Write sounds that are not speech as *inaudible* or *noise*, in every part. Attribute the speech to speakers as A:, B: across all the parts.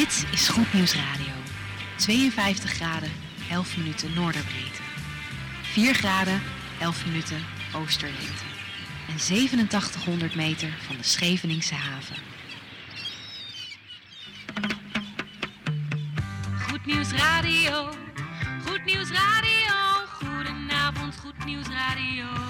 A: Dit is Goed Nieuws Radio. 52 graden, 11 minuten noorderbreedte. 4 graden, 11 minuten oosterlengte. En 8700 meter van de Scheveningse haven. Goed Nieuws Radio. Goed Nieuws Radio. Goedenavond, Goed Nieuws Radio.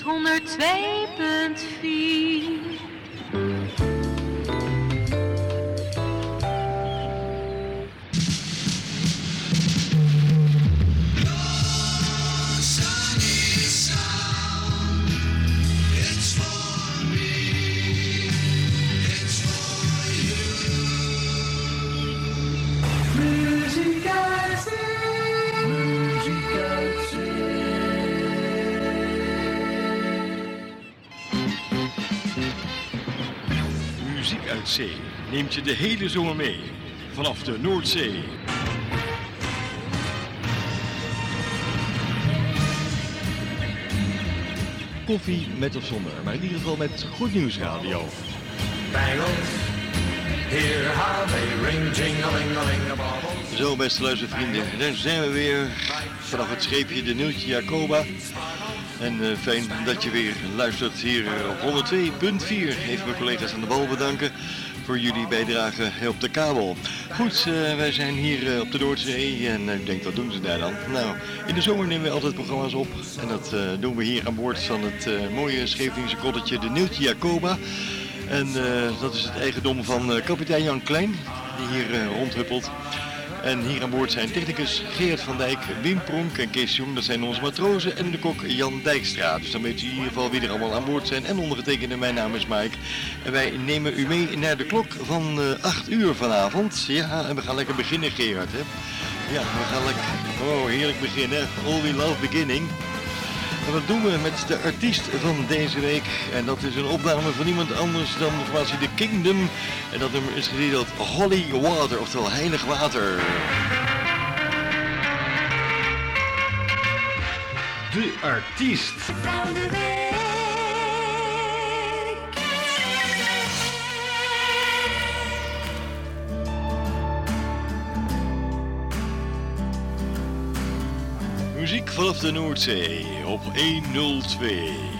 A: Nieuws 102.4
B: Muziek uit zee neemt je de hele zomer mee. Vanaf de Noordzee. Koffie met of zonder, maar in ieder geval met Goed Nieuws Radio.
C: Bangles, hear how they ring, jing-a-ling-a-ling-a-bobbles.
B: Zo, beste luistervrienden, daar zijn we weer vanaf het scheepje de Nieuwtje Jacoba. En eh, fijn dat je weer luistert hier op 102.4. Even mijn collega's aan de bal bedanken voor jullie bijdrage op de kabel. Goed, eh, wij zijn hier eh, op de Noordzee en ik denk, wat doen ze daar dan? Nou, in de zomer nemen we altijd programma's op. En dat doen we hier aan boord van het mooie Scheveningse kottetje de Nieuwtje Jacoba. En dat is het eigendom van kapitein Jan Klein, die hier rondhuppelt. En hier aan boord zijn technicus Geert van Dijk, Wim Pronk en Kees Jong, dat zijn onze matrozen. En de kok Jan Dijkstra. Dus dan weet u in ieder geval wie er allemaal aan boord zijn. En ondergetekende, mijn naam is Mike. En wij nemen u mee naar de klok van eh 8 uur vanavond. Ja, en we gaan lekker beginnen Gerard, hè. Ja, we gaan lekker, oh heerlijk beginnen. All we love beginning. En wat doen we met de artiest van deze week? En dat is een opname van niemand anders dan de formatie The Kingdom. En dat nummer is getiteld Holy Water, oftewel heilig water. De artiest. Vanaf de Noordzee op 102.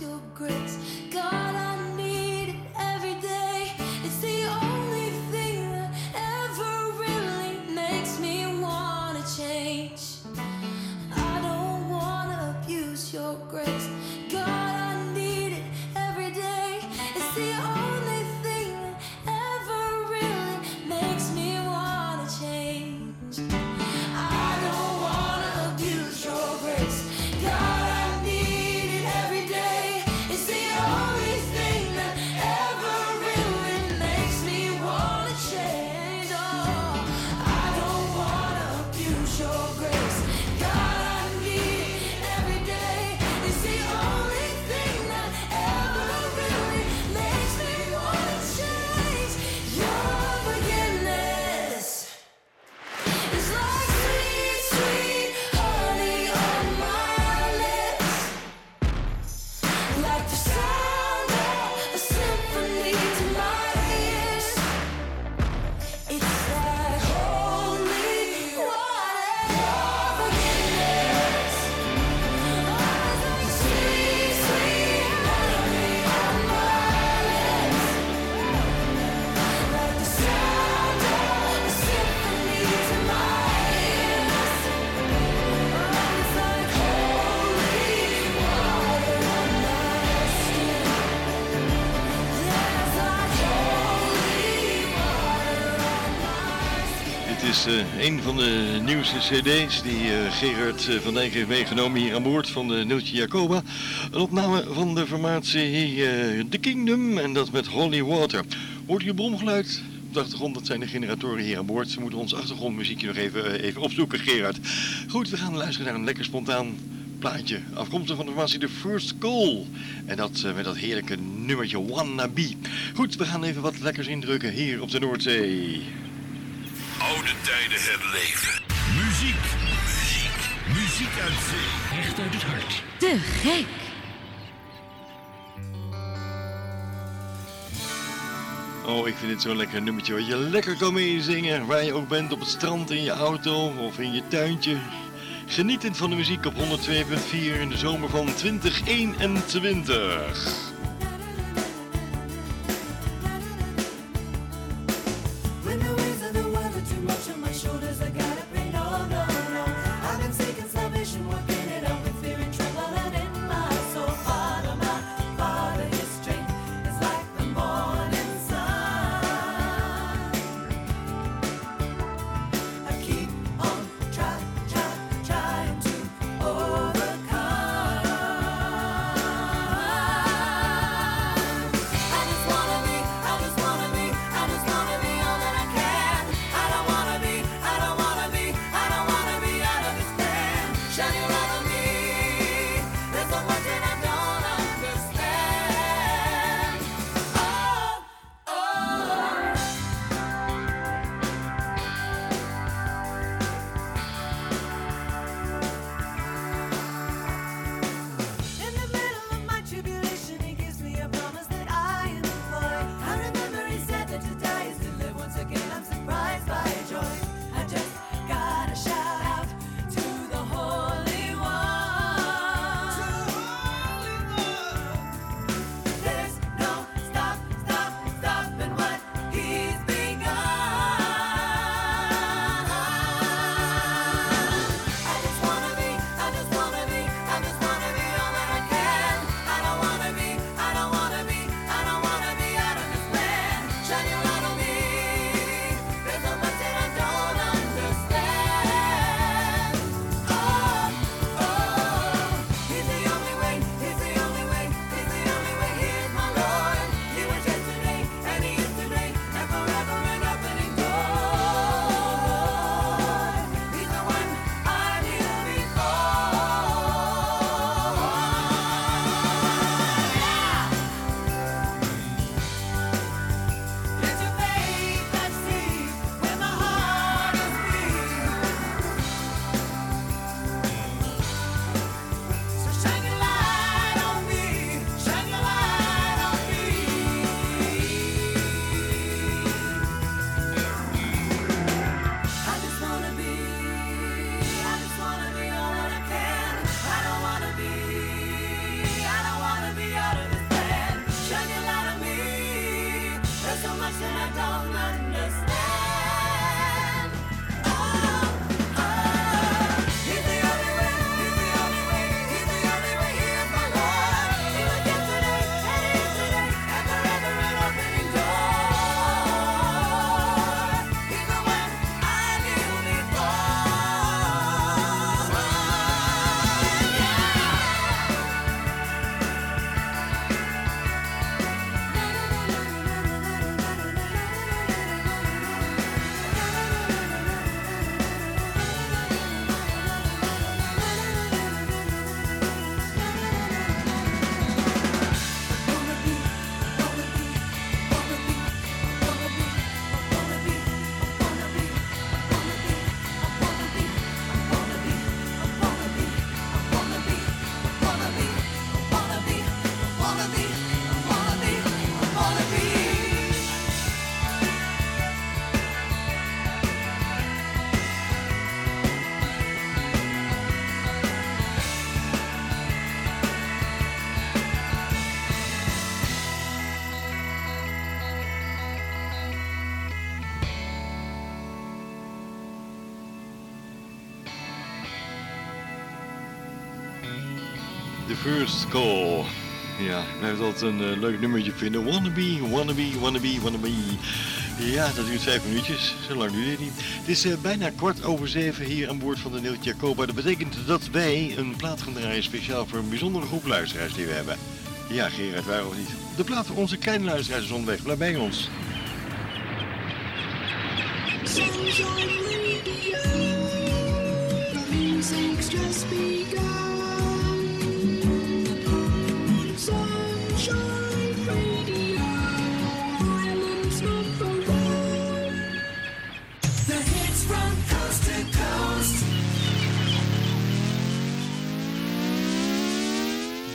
D: Your grace. God, I
B: een van de nieuwste cd's die eh, Gerard eh, van Dijk heeft meegenomen hier aan boord van de Neeltje Jacoba. Een opname van de formatie eh, The Kingdom en dat met Holy Water. Hoort u bromgeluid? Op de achtergrond, dat zijn de generatoren hier aan boord. Ze moeten ons achtergrondmuziekje nog even, eh, even opzoeken, Gerard. Goed, we gaan luisteren naar een lekker spontaan plaatje. Afkomstig van de formatie The First Call. En dat eh, met dat heerlijke nummertje Wannabe. Goed, we gaan even wat lekkers indrukken hier op de Noordzee.
E: Oude tijden herleven. Muziek, muziek, muziek uit zee. Echt uit het hart.
A: Te gek!
B: Oh, ik vind dit zo'n lekker nummertje waar je lekker kan meezingen. Waar je ook bent op het strand, in je auto of in je tuintje. Genietend van de muziek op 102.4 in de zomer van 2021. First Call. Ja, ik blijf altijd een eh, leuk nummertje vinden. Wannabe, wannabe, wannabe, wannabe. Ja, dat duurt vijf minuutjes. Zo lang duurt het niet. Het is eh, bijna kwart over zeven hier aan boord van de Neeltje Jacoba. Dat betekent dat wij een plaat gaan draaien speciaal voor een bijzondere groep luisteraars die we hebben. Ja, Gerard, waar of niet? De plaat voor onze kleine luisteraars is onderweg. Blijf bij ons.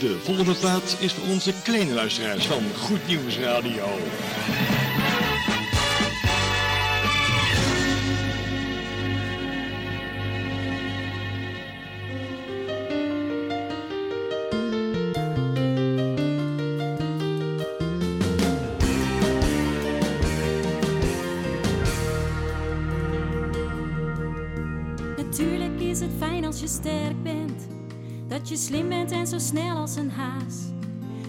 B: De volgende plaat is voor onze kleine luisteraars van Goed Nieuws Radio.
F: Je slim bent en zo snel als een haas.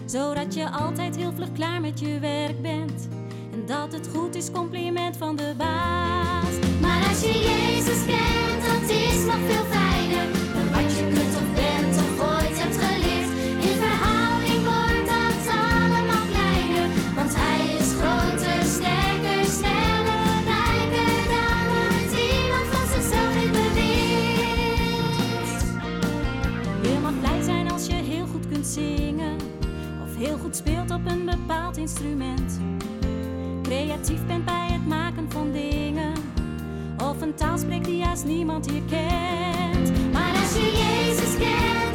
F: Zodat je altijd heel vlug klaar met je werk bent. En dat het goed is, compliment van de baas.
G: Maar als je Jezus kent,
F: Creatief bent bij het maken van dingen. Of een taal spreekt die juist niemand hier kent.
G: Maar als je Jezus kent,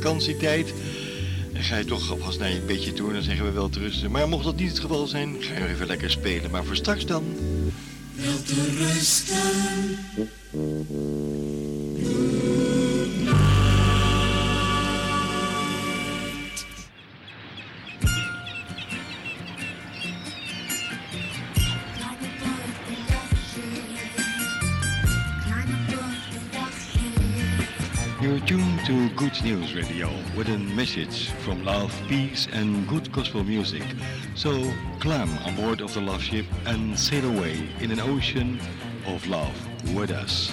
B: vakantietijd. En ga je toch alvast naar je bedje toe, dan zeggen we wel te rusten. Maar mocht dat niet het geval zijn, ga je even lekker spelen. Maar voor straks dan.
H: Wel te rusten.
B: To Good News Radio with a message from love, peace and good gospel music. So climb on board of the love ship and sail away in an ocean of love with us.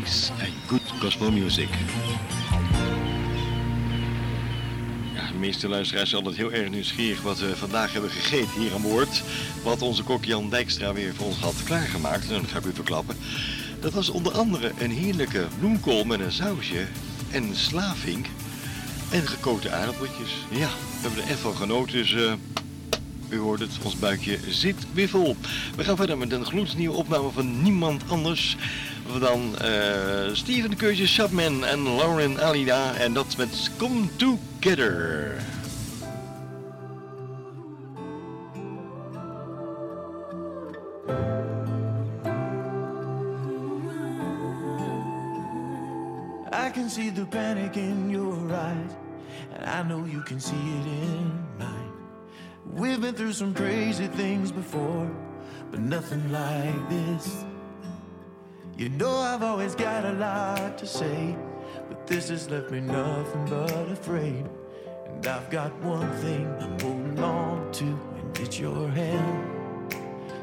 B: Peace and good gospel music. Ja, de meeste luisteraars zijn altijd heel erg nieuwsgierig wat we vandaag hebben gegeten hier aan boord. Wat onze kok Jan Dijkstra weer voor ons had klaargemaakt. En dat ga ik u verklappen. Dat was onder andere een heerlijke bloemkool met een sausje en slavink en gekookte aardappeltjes. Ja, we hebben er echt van genoten, dus eh, u hoort het, ons buikje zit weer vol. We gaan verder met een gloednieuwe opname van niemand anders dan eh Steven Keurtje, Chapman en Lauren Alida en dat met Come Together.
D: I can see the panic in your eyes, and I know you can see it in mine. We've been through some crazy things before, but nothing like this. You know I've always got a lot to say, but this has left me nothing but afraid. And I've got one thing I'm holding on to, and it's your hand.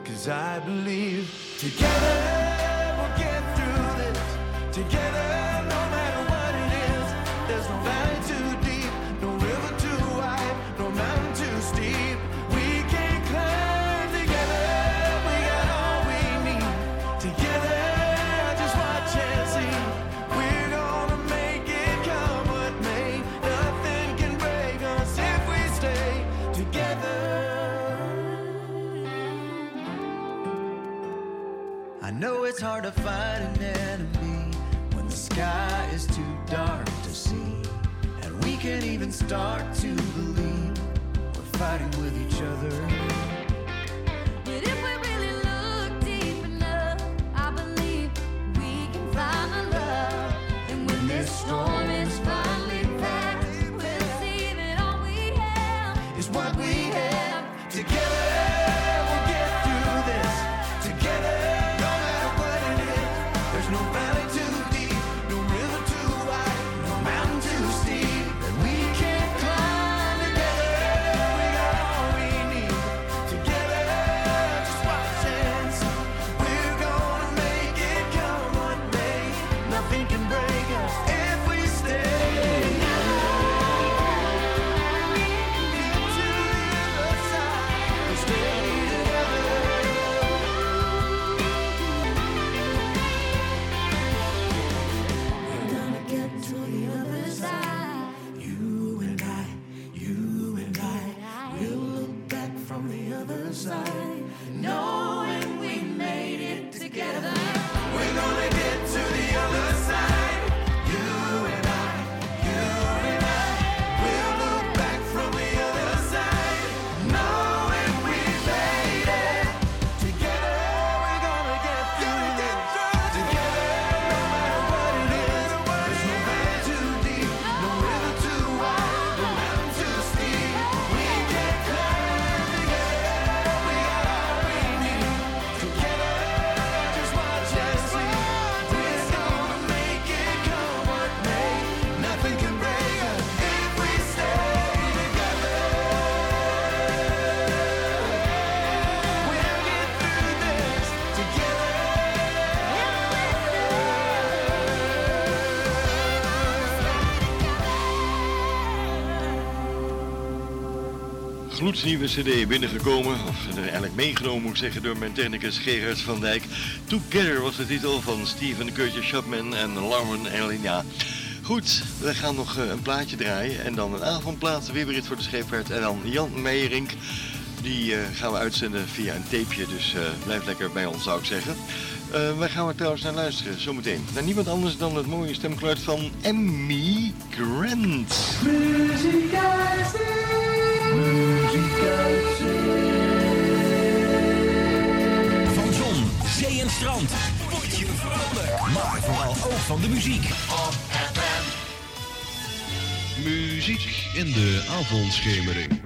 D: Cause I believe together we'll get through this. Together, it's hard to fight an enemy when the sky is too dark to see. And we can't even start to believe we're fighting with each other.
I: But
B: gloednieuwe cd binnengekomen, of eigenlijk meegenomen moet zeggen door mijn technicus Gerard van Dijk. Together was de titel van Steven Kurtje Chapman en Lauren Elina. Goed, we gaan nog eh, een plaatje draaien en dan een avondplaat, weer Brit voor de Scheepvaart en dan Jan Meijerink. Die eh, gaan we uitzenden via een tapeje, dus eh, blijf lekker bij ons zou ik zeggen. Eh wij gaan er trouwens naar luisteren, zometeen. Naar niemand anders dan het mooie stemgeluid van Emmy Grant.
E: Van zon, zee en strand. Word je vrolijk. Maar vooral ook van de muziek.
J: Muziek in de avondschemering.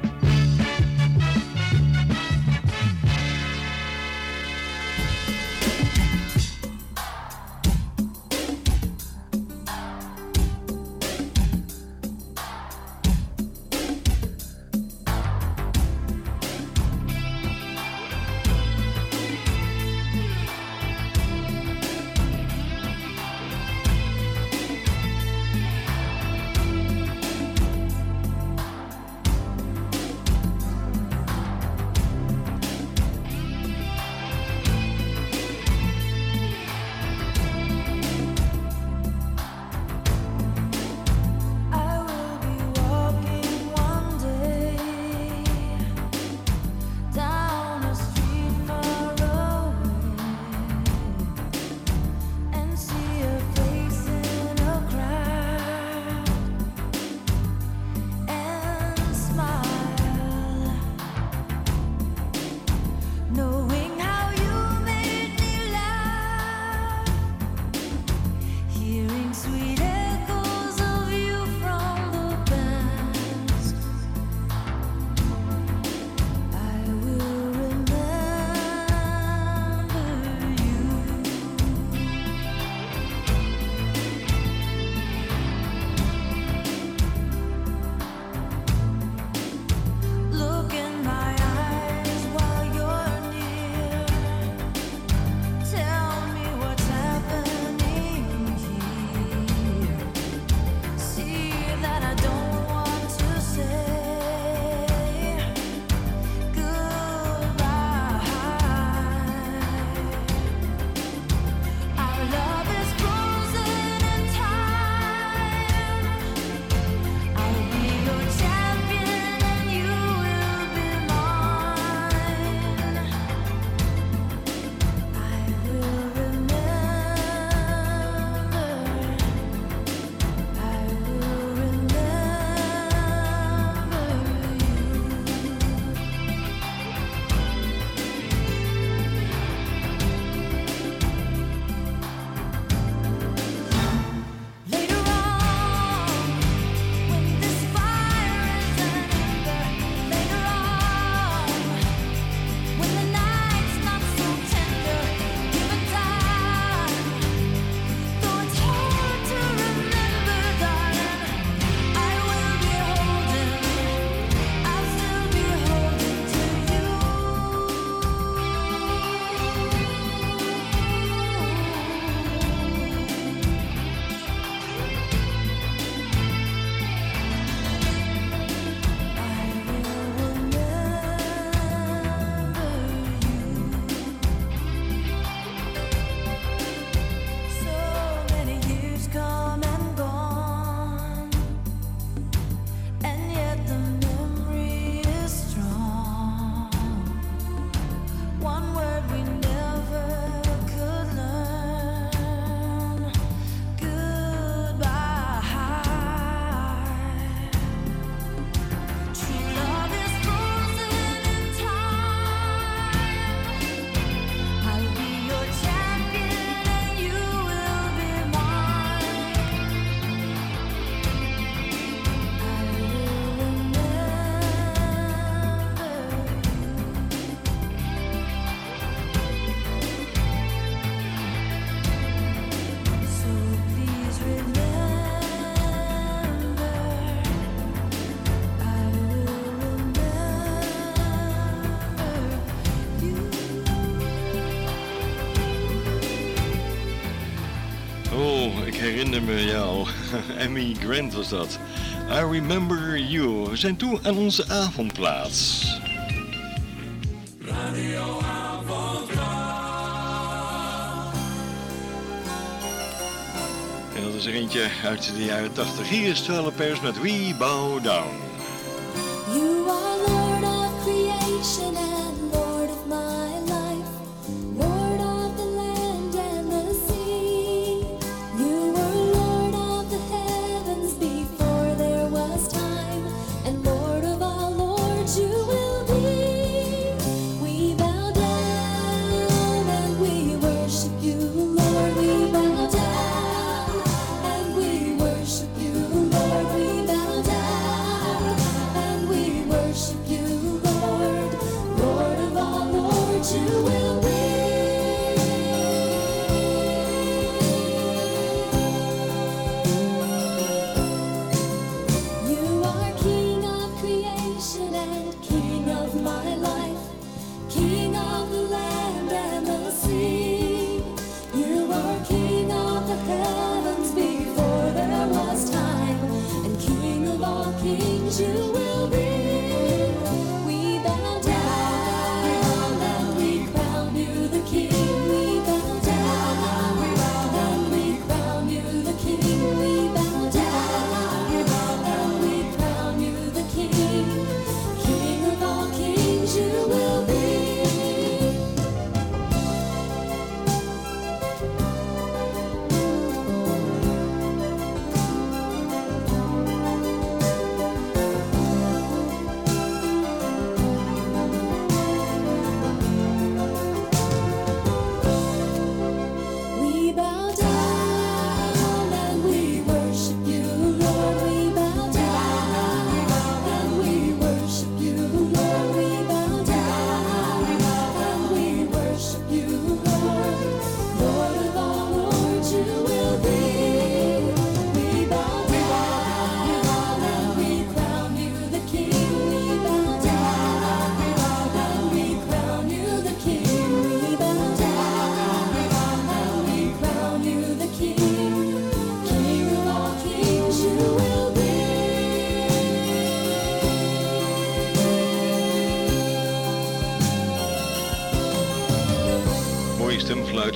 D: Herinner me jou. Emmy Grant was dat. I remember you. We zijn toe aan onze avondplaats. En dat is er eentje uit de jaren 80. Hier is Twelve Pairs met We Bow Down.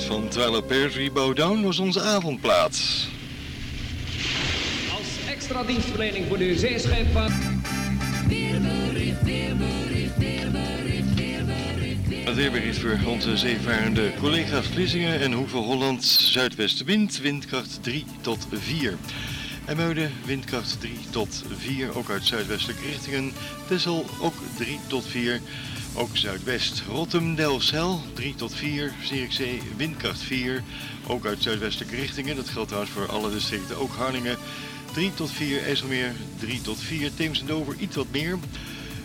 D: Van Twelve Pairs. We Bow Down was onze avondplaats.
K: Als extra dienstverlening voor de zeescheepvaart.
D: Het weerbericht voor onze zeevarende collega's Vlissingen en Hoeve Holland. Zuidwestenwind, windkracht 3 tot 4. En Muiden, windkracht 3 tot 4, ook uit zuidwestelijke richtingen. Tessel ook 3 tot 4, ook zuidwest. Rotterdam, Delfzijl 3 tot 4. Zierikzee, windkracht 4, ook uit zuidwestelijke richtingen. Dat geldt trouwens voor alle districten, ook Harlingen. 3 tot 4, IJsselmeer 3 tot 4, Theems iets wat meer.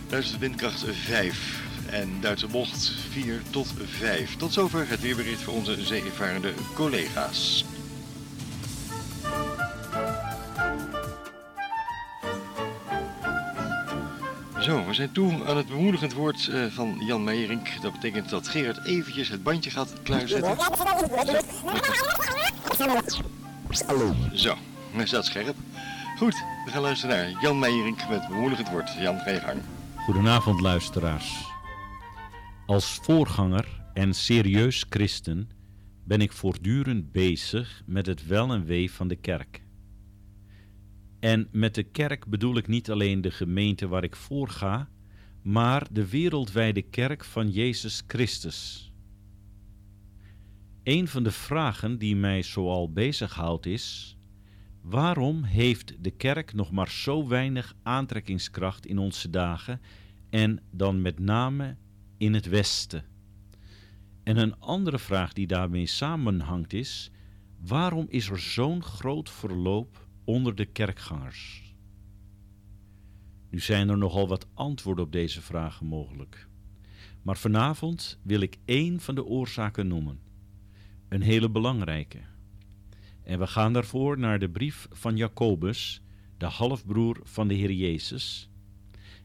D: Daar is de windkracht 5 en Duitse bocht 4 tot 5. Tot zover het weerbericht voor onze zeevarende collega's. Zo, we zijn toe aan het bemoedigend woord eh, van Jan Meijering. Dat betekent dat Gerard eventjes het bandje gaat klaarzetten. Zo, hij staat scherp. Goed, we gaan luisteren naar Jan Meijering met bemoedigend woord. Jan, ga je gang.
L: Goedenavond luisteraars. Als voorganger en serieus christen ben ik voortdurend bezig met het wel en wee van de kerk. En met de kerk bedoel ik niet alleen de gemeente waar ik voor ga, maar de wereldwijde kerk van Jezus Christus. Een van de vragen die mij zoal bezighoudt is: waarom heeft de kerk nog maar zo weinig aantrekkingskracht in onze dagen en dan met name in het Westen? En een andere vraag die daarmee samenhangt is: waarom is er zo'n groot verloop onder de kerkgangers? Nu zijn er nogal wat antwoorden op deze vragen mogelijk. Maar vanavond wil ik één van de oorzaken noemen. Een hele belangrijke. En we gaan daarvoor naar de brief van Jacobus, de halfbroer van de Heer Jezus.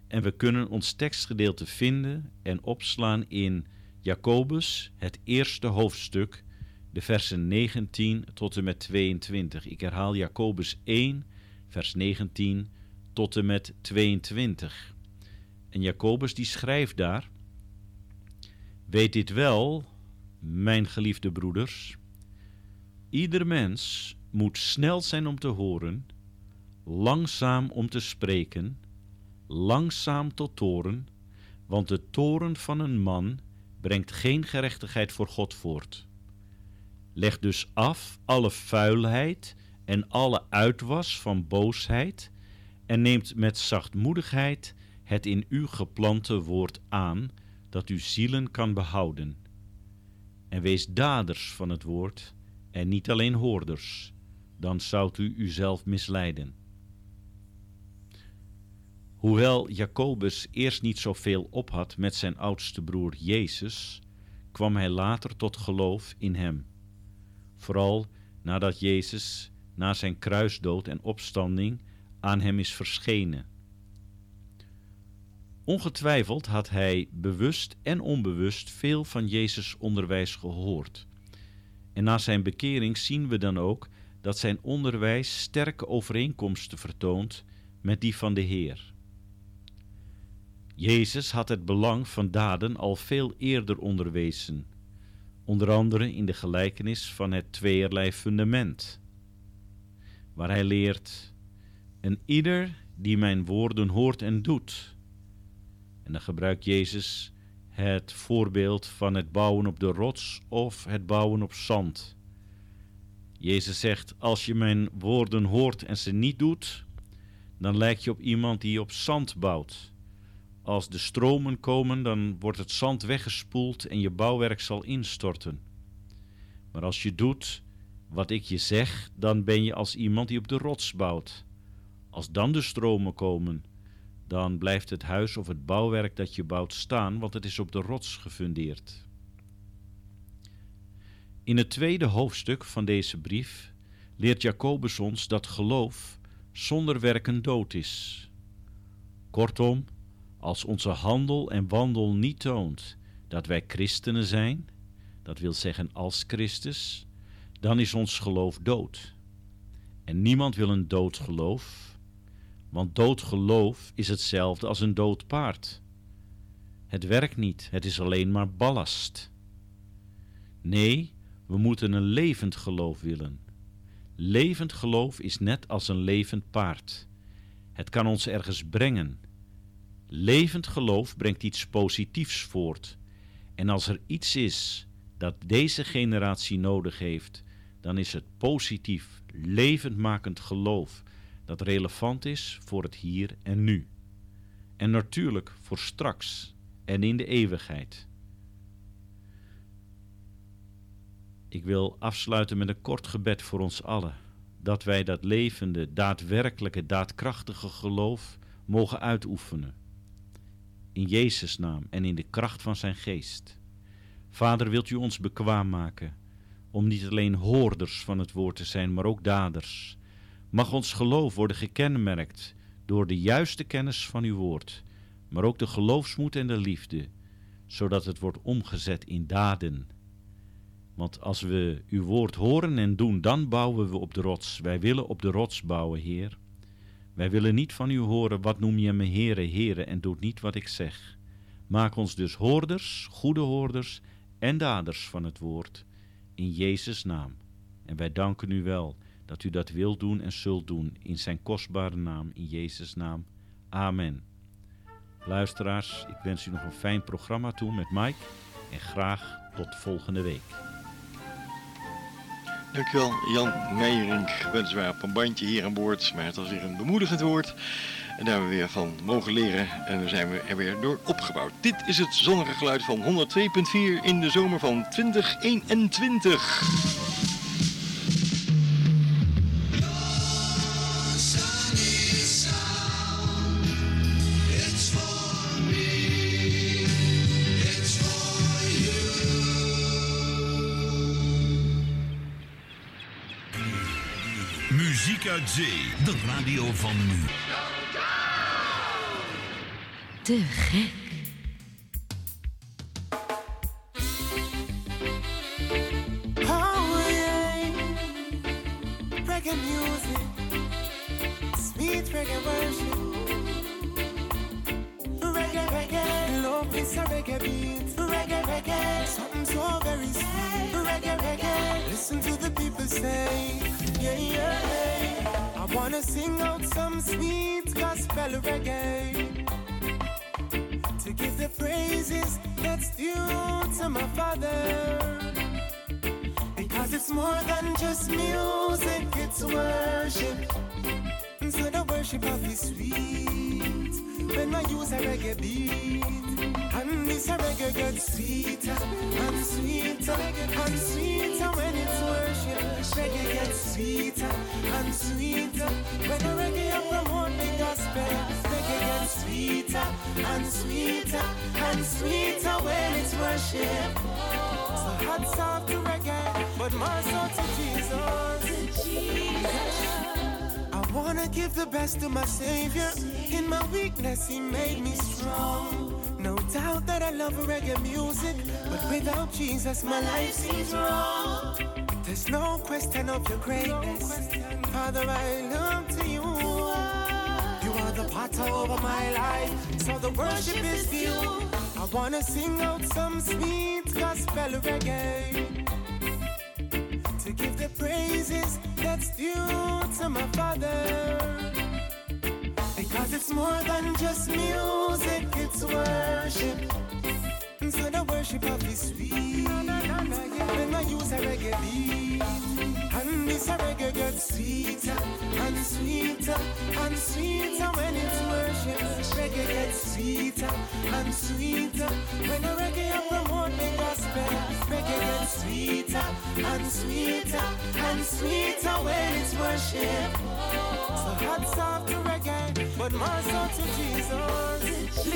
L: En we kunnen ons tekstgedeelte vinden en opslaan in Jacobus, het eerste hoofdstuk, de versen 19 tot en met 22. Ik herhaal Jacobus 1, vers 19 tot en met 22. En Jacobus die schrijft daar: Weet dit wel, mijn geliefde broeders. Ieder mens moet snel zijn om te horen, langzaam om te spreken, langzaam tot toren, want de toren van een man brengt geen gerechtigheid voor God voort. Leg dus af alle vuilheid en alle uitwas van boosheid en neemt met zachtmoedigheid het in u geplante woord aan, dat uw zielen kan behouden. En wees daders van het woord en niet alleen hoorders, dan zoudt u uzelf misleiden. Hoewel Jacobus eerst niet zoveel op had met zijn oudste broer Jezus, kwam hij later tot geloof in hem. Vooral nadat Jezus na zijn kruisdood en opstanding aan hem is verschenen. Ongetwijfeld had hij bewust en onbewust veel van Jezus onderwijs gehoord. En na zijn bekering zien we dan ook dat zijn onderwijs sterke overeenkomsten vertoont met die van de Heer. Jezus had het belang van daden al veel eerder onderwezen, onder andere in de gelijkenis van het tweeërlei fundament, waar hij leert: En ieder die mijn woorden hoort en doet. En dan gebruikt Jezus het voorbeeld van het bouwen op de rots of het bouwen op zand. Jezus zegt: Als je mijn woorden hoort en ze niet doet, dan lijk je op iemand die op zand bouwt. Als de stromen komen, dan wordt het zand weggespoeld en je bouwwerk zal instorten. Maar als je doet wat ik je zeg, dan ben je als iemand die op de rots bouwt. Als dan de stromen komen, dan blijft het huis of het bouwwerk dat je bouwt staan, want het is op de rots gefundeerd. In het tweede hoofdstuk van deze brief leert Jacobus ons dat geloof zonder werken dood is. Kortom, als onze handel en wandel niet toont dat wij christenen zijn, dat wil zeggen als Christus, dan is ons geloof dood. En niemand wil een dood geloof, want dood geloof is hetzelfde als een dood paard. Het werkt niet, het is alleen maar ballast. Nee, we moeten een levend geloof willen. Levend geloof is net als een levend paard. Het kan ons ergens brengen. Levend geloof brengt iets positiefs voort. En als er iets is dat deze generatie nodig heeft, dan is het positief, levendmakend geloof dat relevant is voor het hier en nu. En natuurlijk voor straks en in de eeuwigheid. Ik wil afsluiten met een kort gebed voor ons allen, dat wij dat levende, daadwerkelijke, daadkrachtige geloof mogen uitoefenen. In Jezus' naam en in de kracht van zijn geest. Vader, wilt u ons bekwaam maken om niet alleen hoorders van het woord te zijn, maar ook daders. Mag ons geloof worden gekenmerkt door de juiste kennis van uw woord, maar ook de geloofsmoed en de liefde, zodat het wordt omgezet in daden. Want als we uw woord horen en doen, dan bouwen we op de rots. Wij willen op de rots bouwen, Heer. Wij willen niet van u horen, wat noem je me Heere, Heere, en doet niet wat ik zeg. Maak ons dus hoorders, goede hoorders en daders van het woord, in Jezus' naam. En wij danken u wel dat u dat wilt doen en zult doen, in zijn kostbare naam, in Jezus' naam. Amen. Luisteraars, ik wens u nog een fijn programma toe met Mike en graag tot volgende week.
B: Dankjewel Jan Meijerink, weliswaar op een bandje hier aan boord, maar het was weer een bemoedigend woord. En daar hebben we weer van mogen leren en daar zijn we er weer door opgebouwd. Dit is het zonnige geluid van 102.4 in de zomer van 2021.
E: KZ, de radio van nu.
A: De gek.
M: Reggae music, sweet
N: reggae worship. Reggae, reggae, love is a reggae beat. Reggae, reggae, something so very sweet. Reggae, reggae, listen to the people say, yeah, yeah. Wanna sing out some sweet gospel reggae to give the praises that's due to my Father. Because it's more than just music, it's worship. So the worship of His sweet when I use a reggae beat. And this a reggae gets sweeter and sweeter and sweeter when it's worship. Reggae gets sweeter and sweeter when the reggae I promote the gospel. Reggae gets sweeter and sweeter and sweeter when it's worship. So hats off to reggae, but more so to Jesus. I wanna give the best to my Savior. In my weakness, He made me strong. No doubt that I love reggae music, but without Jesus, my life seems wrong. There's no question of your greatness. Father, I look to you. You are the potter over my life, so the worship is you. I wanna sing out some sweet gospel reggae to give the praises that's due to my Father. Because it's more than just music, it's worship. So the worship of His sweet. When I use a reggae beat, and this a reggae gets sweeter and sweeter and sweeter when it's worship. Reggae gets sweeter and sweeter when a reggae I promote the gospel. Reggae gets sweeter and sweeter and sweeter when it's worship. So hats off to reggae, but more so to Jesus.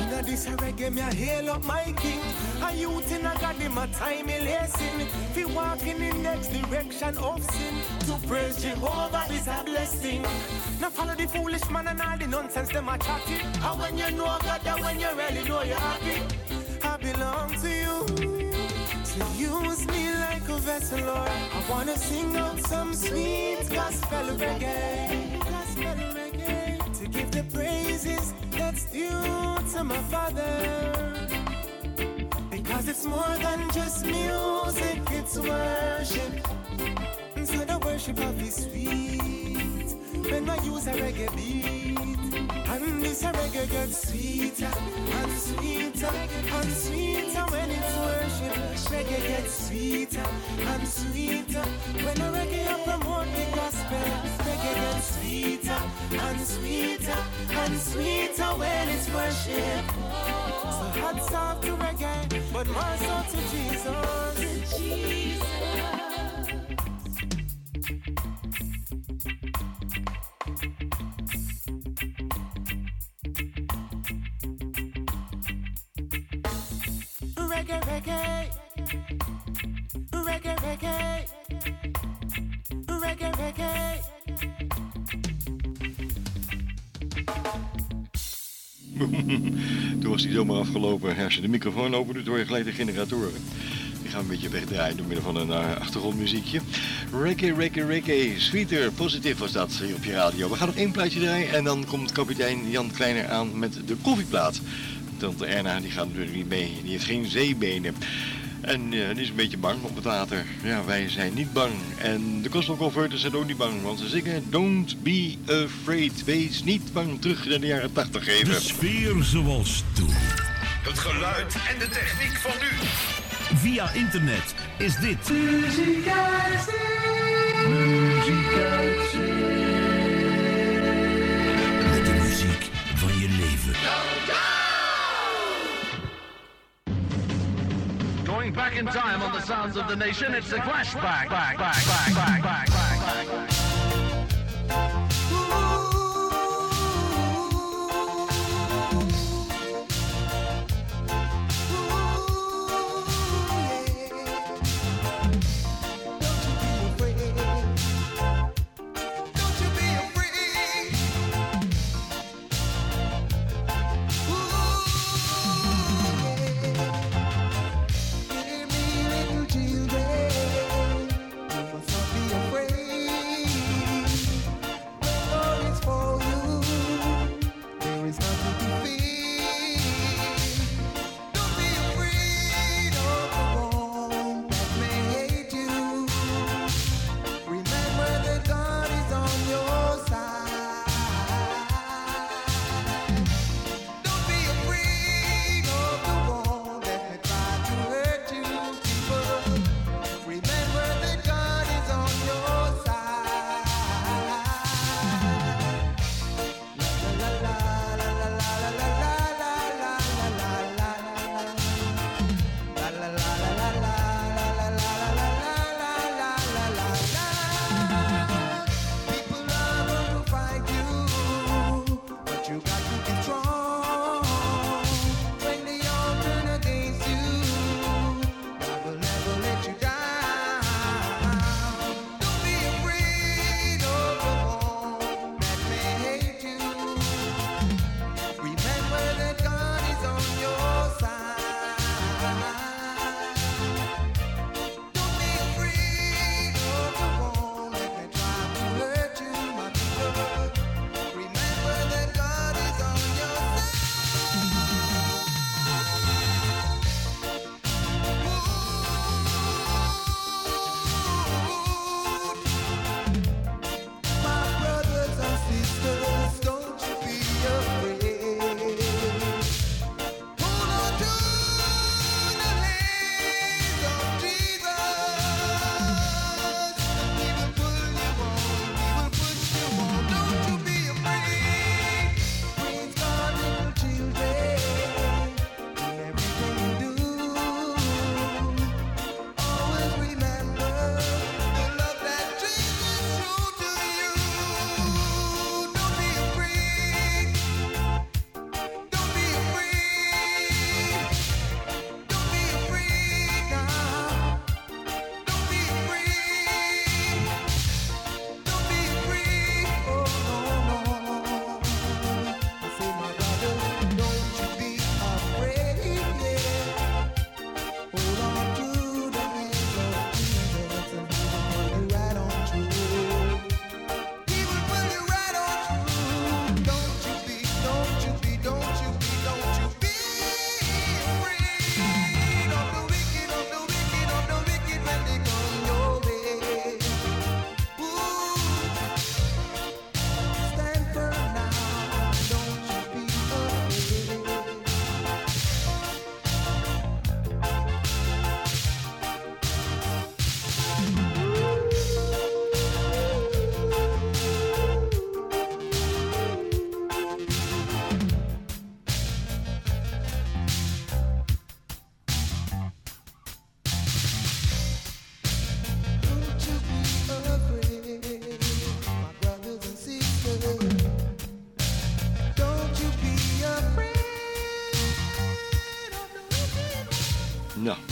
N: Inna this reggae, me a hail up my king. A youth in a God, him a time he lacing. Fi walk in next direction of sin. To praise Jehovah is a blessing. Now follow the foolish man and all the nonsense them a chatting. And when you know God, that when you really know you're happy. I belong to you. So use me like a vessel, Lord. I wanna sing out some sweet gospel reggae. Gospel reggae. Give the praises that's due to my Father. Because it's more than just music, it's worship. And so the worship of His sweet. When I use a reggae beat, this reggae gets sweeter and sweeter and sweeter when it's worship. Reggae gets sweeter and sweeter when a reggae I promote the gospel. Reggae gets sweeter and sweeter and sweeter when it's worship. So hats off to reggae, but more so to Jesus. Reggae,
B: Toen was die zomaar afgelopen. Als je de microfoon open doet, hoor je gelijk de generatoren. Die gaan een beetje wegdraaien door middel van een eh, achtergrondmuziekje. Reggae, reggae, reggae. Sweeter, positief was dat hier op je radio. We gaan nog één plaatje draaien en dan komt kapitein Jan Kleiner aan met de koffieplaat. Tante Erna die gaat natuurlijk niet mee. Die heeft geen zeebenen. En eh, die is een beetje bang op het water. Ja, wij zijn niet bang. En de Gospel Converters zijn ook niet bang. Want ze zingen Don't be afraid. Wees niet bang. Terug naar de jaren 80 even.
E: De sfeer zoals toen. Het geluid en de techniek van nu. Via internet is dit. Muziek uit Met
O: Going back in time on the sounds of the nation, it's a flashback. Back, back, back, back, back, back, back.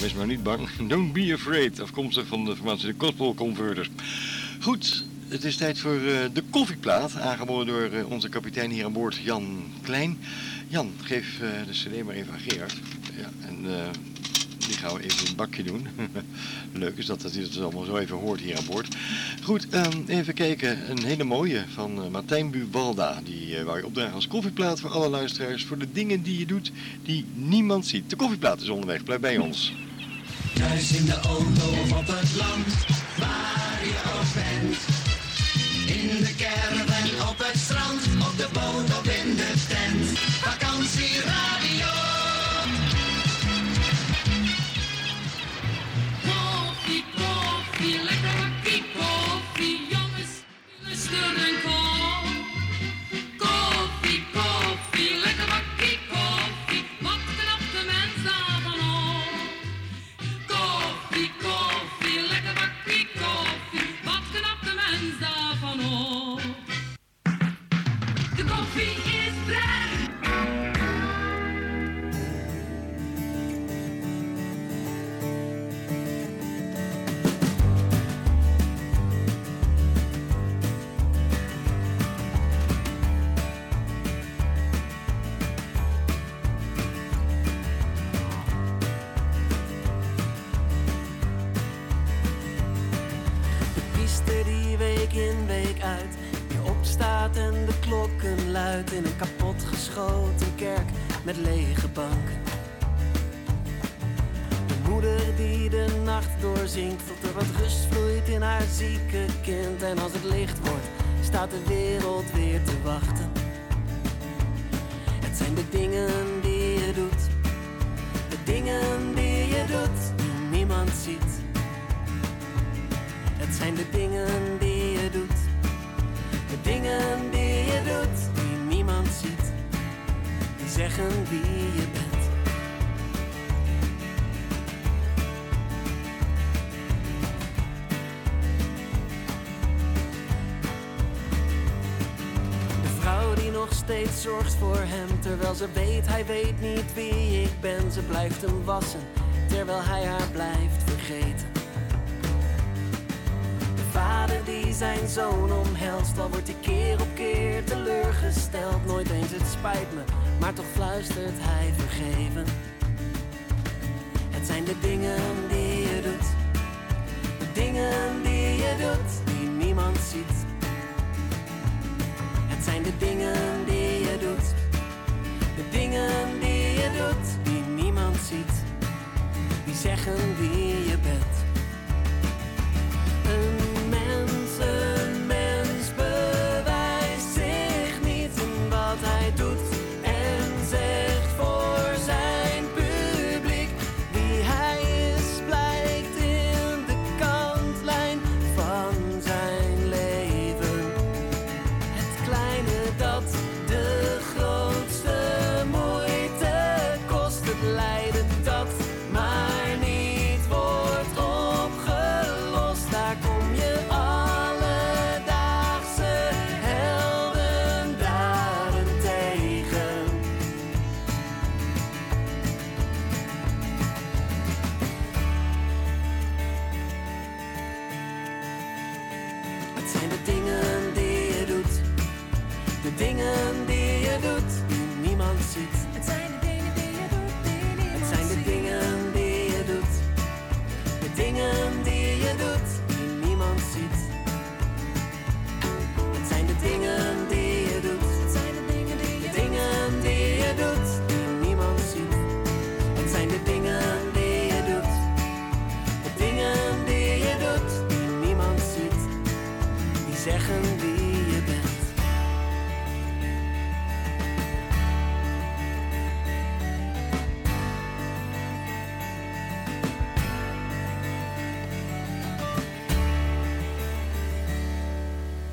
B: Wees maar niet bang. Don't be afraid. Afkomstig van de formatie de Gospel Converters. Goed, het is tijd voor eh, de koffieplaat. Aangeboden door eh, onze kapitein hier aan boord, Jan Klein. Jan, geef eh, de cd maar even aan Gerard. Ja, en die gaan we even in bakje doen. *laughs* Leuk is dat, dat hij het allemaal zo even hoort hier aan boord. Goed, ehm, even kijken. Een hele mooie van Martijn Bubalda. Die wou je opdragen als koffieplaat voor alle luisteraars. Voor de dingen die je doet die niemand ziet. De koffieplaat is onderweg. Blijf bij ons.
P: Thuis in de auto of op het land, waar je ook bent. In de caravan,
Q: zorgt voor hem, terwijl ze weet, hij weet niet wie ik ben. Ze blijft hem wassen, terwijl hij haar blijft vergeten. De vader die zijn zoon omhelst, al wordt hij keer op keer teleurgesteld. Nooit eens het spijt me, maar toch fluistert hij vergeven. Het zijn de dingen die je doet, de dingen die je doet, die niemand ziet. Zijn de dingen die je doet, de dingen die je doet, die niemand ziet. Die zeggen wie je bent.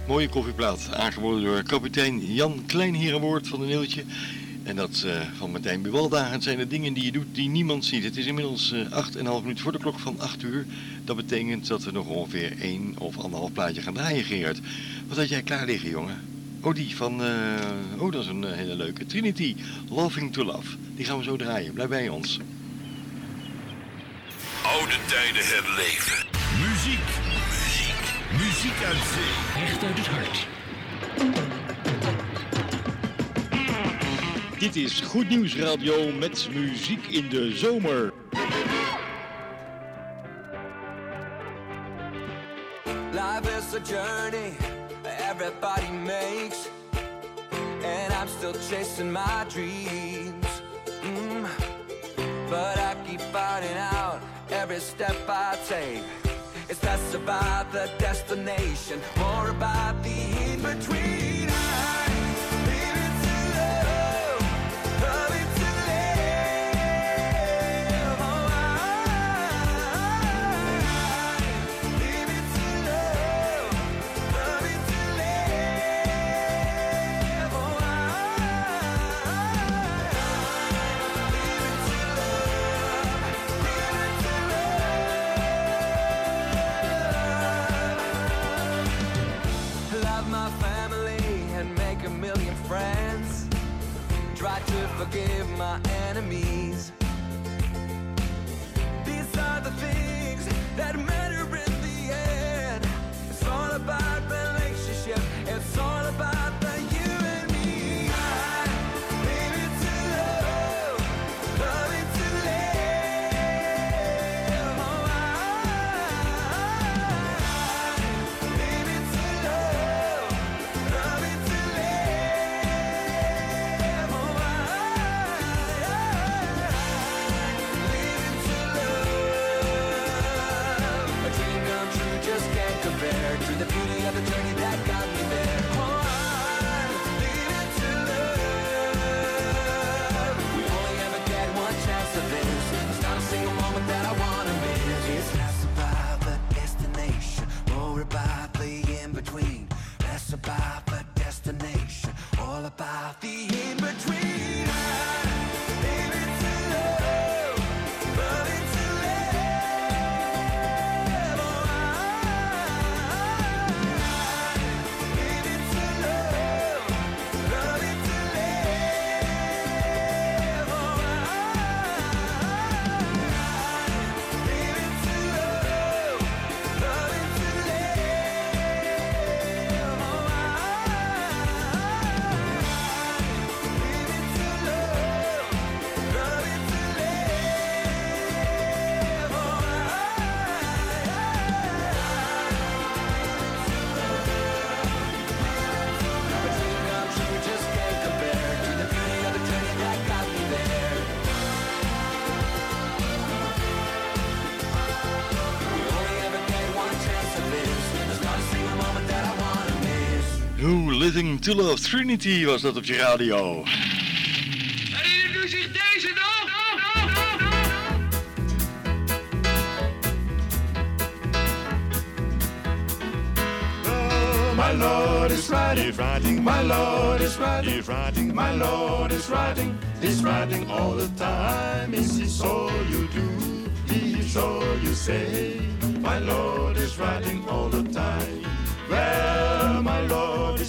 B: Mooie koffieplaat, aangeboden door kapitein Jan Klein hier aan boord van de Neeltje. En dat eh, van Martijn Buwalda. Zijn de dingen die je doet die niemand ziet. Het is inmiddels eh 8,5 minuten voor de klok van 8 uur. Dat betekent dat we nog ongeveer één of anderhalf plaatje gaan draaien, Gerard. Wat had jij klaar liggen, jongen? Oh, die van... eh, oh, dat is een hele leuke. Trinity, Loving to Love. Die gaan we zo draaien. Blijf bij ons.
E: oude tijden herleven. Muziek, muziek, uit zee. Echt uit het hart.
B: Dit is Goed Nieuws Radio met muziek in de zomer.
R: Life is a journey everybody makes, and I'm still chasing my dreams. Mm. But I keep finding out every step I take. It's less about the destination, more about the in between. My enemies. These are the things that miss.
B: Who Living to Love Trinity was dat op je radio.
S: Herinnert u zich deze nog?
T: My Lord is riding, riding, my Lord is riding, riding, my Lord is riding, he's riding all the time. Is this all you do? Is all you say? My Lord is riding all the time. Well, my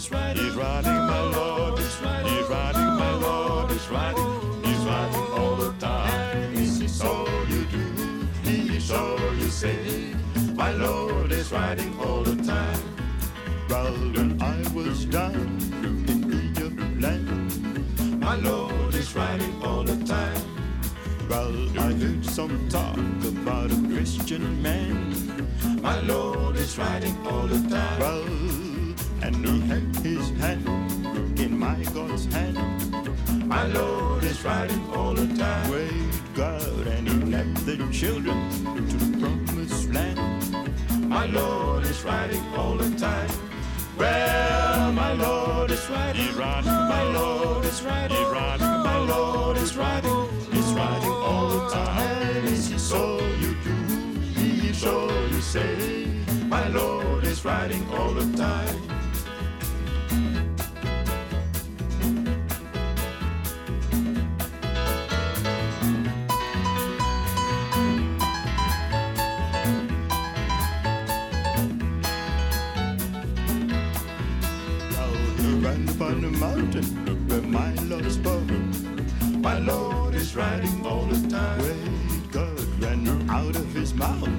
T: Is riding, he's riding, my Lord is riding, he's riding, my Lord is riding, he's riding all the time. Is all you do? Is all you say? My Lord is riding all the time. Well, when I was down in Egypt land, my Lord is riding all the time. Well, I heard some talk about a Christian man. My Lord is riding all the time. Well, and he had his hand in my God's hand. My Lord is riding all the time. Wait, God, and he led the children to the promised land. My Lord is riding all the time. Well, my Lord is riding, he's riding, my Lord is riding, he's riding, my Lord is riding, he's riding all the time. Is this all you do? He is you say? My Lord is riding all the time. Ran upon the mountain where my Lord is born. My Lord is riding all the time. Great God ran out of his mouth,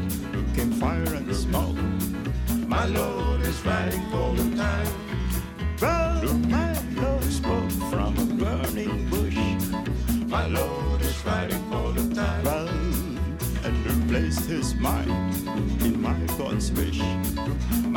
T: came fire and smoke. My Lord is riding all the time. Well, my Lord spoke from a burning bush. My Lord is riding all the time. Well, and replaced his mind in my God's wish.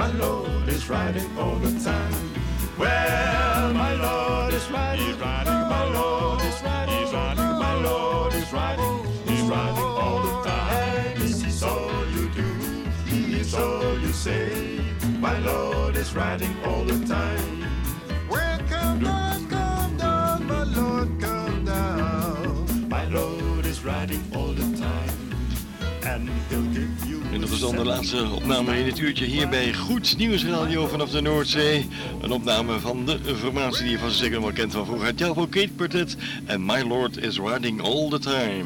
T: My Lord is riding all the time. Well, my Lord is riding, my Lord is riding, my Lord is riding, he's riding all the time. This is all you do, all you say. My Lord is riding all the time. Well, come down, come down, my Lord, come down. My Lord is riding all
B: En dat is dan de laatste opname in het uurtje hier bij Goed Nieuws Radio vanaf de Noordzee. Een opname van de formatie die je van zeker wel kent van vroeger. Javo Kate Quartet en My Lord is Riding All The Time.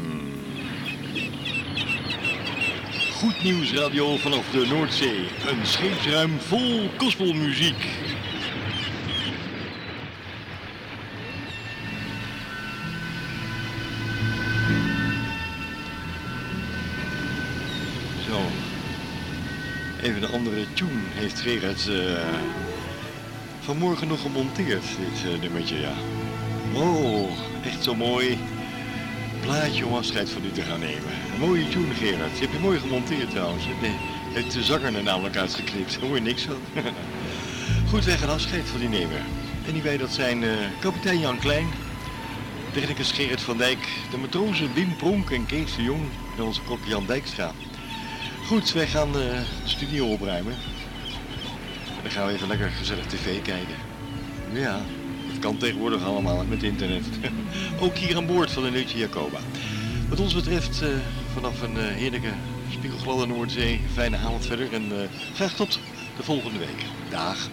B: Goed Nieuws Radio vanaf de Noordzee. Een scheepsruim vol gospelmuziek. Tune heeft Gerard eh, vanmorgen nog gemonteerd, dit eh, nummertje, ja. Oh, echt zo mooi plaatje om afscheid van u te gaan nemen. Mooie tune, Gerard. Die heb je mooi gemonteerd trouwens. Nee, heeft de zanger er namelijk uitgeknipt. Daar hoor je niks van. *laughs* Goed, wij gaan afscheid van u nemen. En die wij dat zijn eh, kapitein Jan Klein, technicus Gerard van Dijk, de matrozen Wim Pronk en Kees de Jong en onze kok Jan Dijkstra. Goed, wij gaan de studio opruimen. En dan gaan we even lekker gezellig tv kijken. Ja, dat kan tegenwoordig allemaal met internet. *laughs* Ook hier aan boord van de Neutje Jacoba. Wat ons betreft, eh, vanaf een eh, heerlijke spiegelgladde Noordzee, fijne avond verder en eh, graag tot de volgende week. Dag.